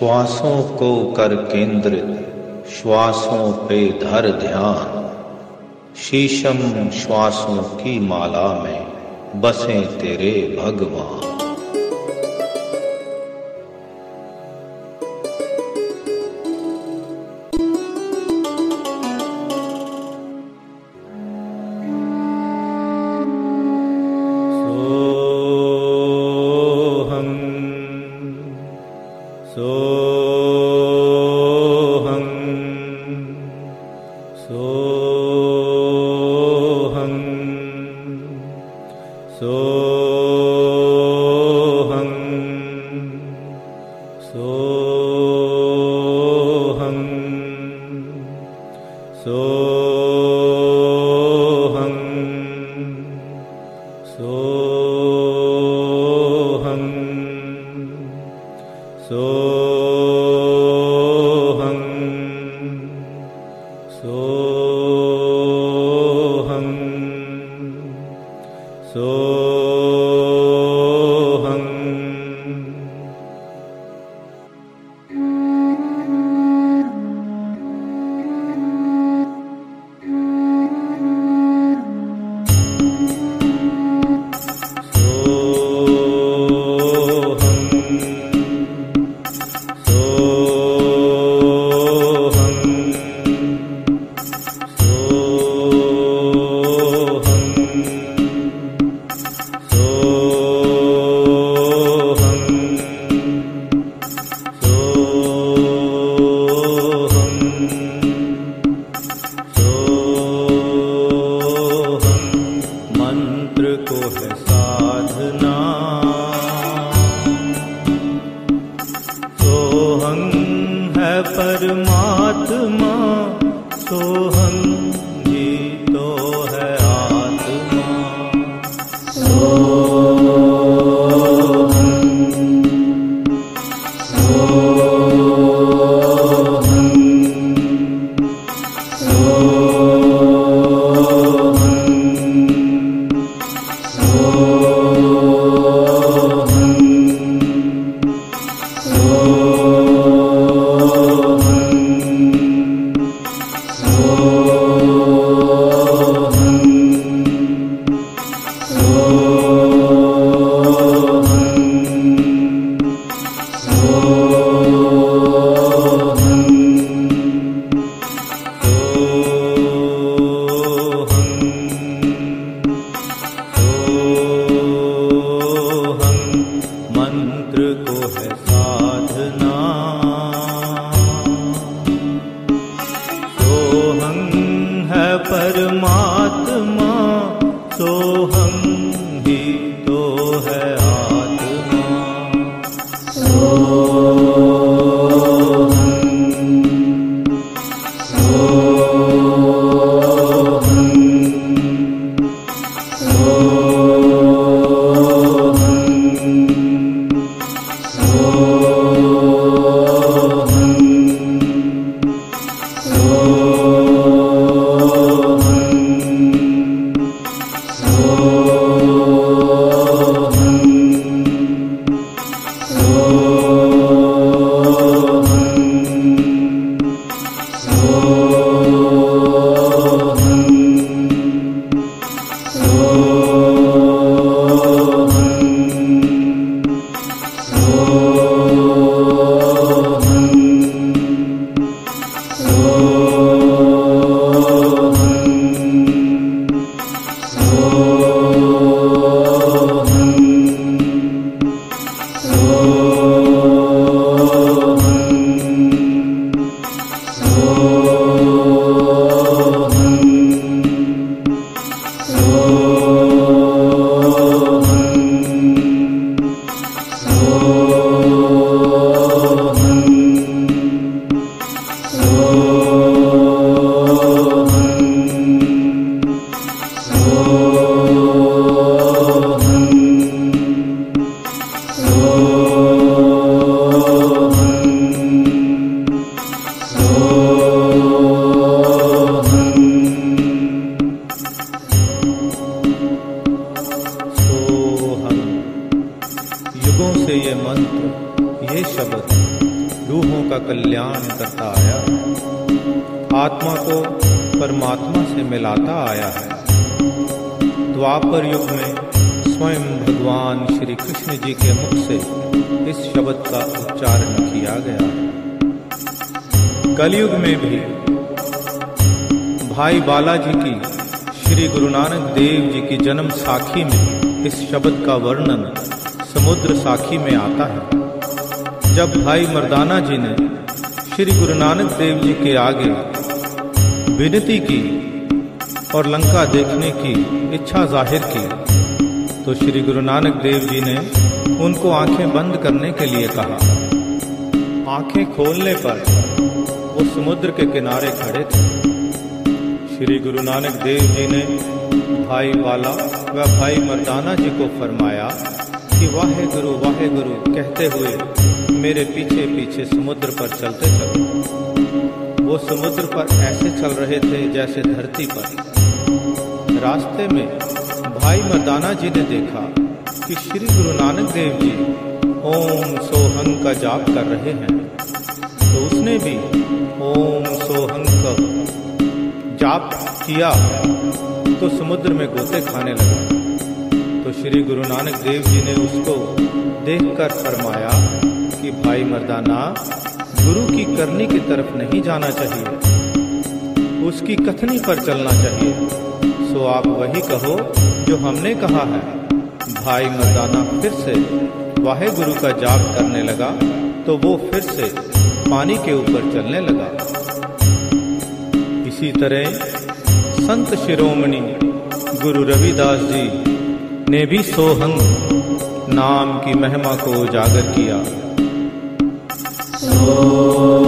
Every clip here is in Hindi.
श्वासों को कर केंद्रित, श्वासों पे धर ध्यान। शीशम श्वासों की माला में बसे तेरे भगवान। So आत्मा सोहम ये शब्द रूहों का कल्याण करता आया आत्मा को परमात्मा से मिलाता आया है। द्वापर युग में स्वयं भगवान श्री कृष्ण जी के मुख से इस शब्द का उच्चारण किया गया। कलयुग में भी भाई बालाजी की श्री गुरु नानक देव जी की जन्म साखी में इस शब्द का वर्णन समुद्र साखी में आता है। जब भाई मर्दाना जी ने श्री गुरु नानक देव जी के आगे विनती की और लंका देखने की इच्छा ज़ाहिर की तो श्री गुरु नानक देव जी ने उनको आँखें बंद करने के लिए कहा। आँखें खोलने पर वो समुद्र के किनारे खड़े थे। श्री गुरु नानक देव जी ने भाई बाला व भाई मर्दाना जी को फरमाया कि वाहे गुरु वाहे गुरु कहते हुए मेरे पीछे पीछे समुद्र पर चलते चलो। वो समुद्र पर ऐसे चल रहे थे जैसे धरती पर। रास्ते में भाई मर्दाना जी ने देखा कि श्री गुरु नानक देव जी ओम सोहंग का जाप कर रहे हैं। तो उसने भी ओम सोहंग का जाप किया। तो समुद्र में गोते खाने लगा। तो श्री गुरु नानक देव जी ने उसको देखकर फरमाया कि भाई मर्दाना, गुरु की करनी की तरफ़ नहीं जाना चाहिए। उसकी कथनी पर चलना चाहिए। सो आप वही कहो जो हमने कहा है। भाई मर्दाना फिर से वाहे गुरु का जाप करने लगा तो वो फिर से पानी के ऊपर चलने लगा। इसी तरह संत शिरोमणि गुरु रविदास जी ने भी सोहंग नाम की महिमा को उजागर किया। Senhor.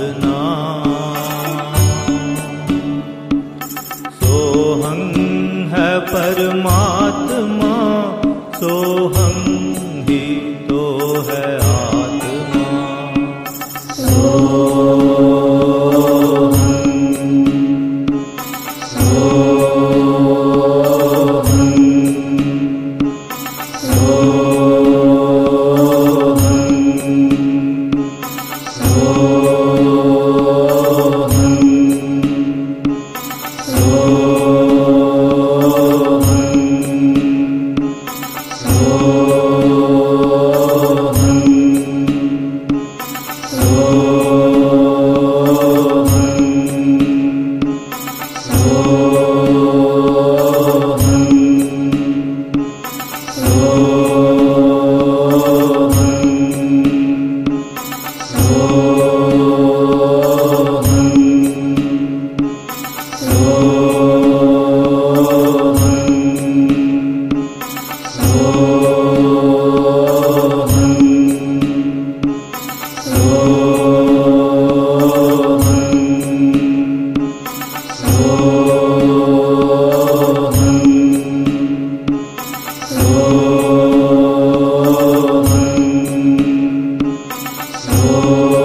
love Senhor.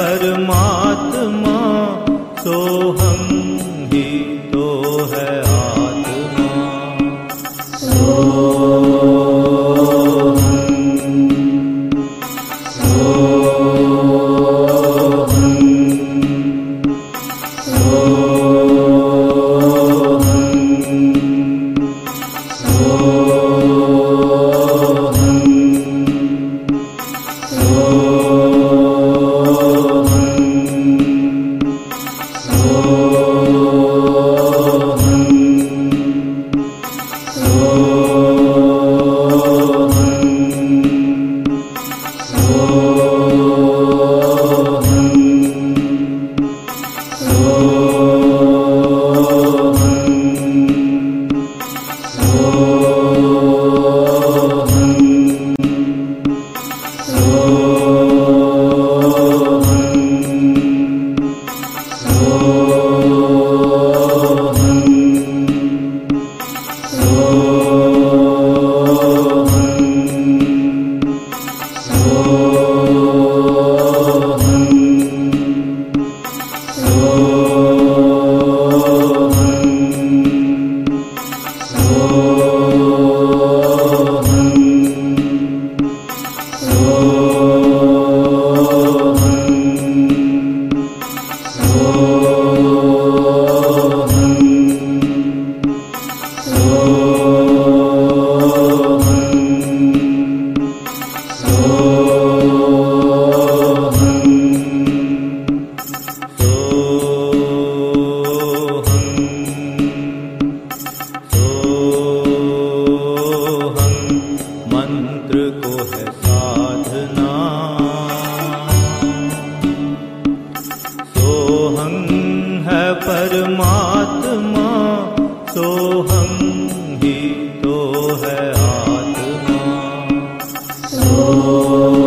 பருமா Oh.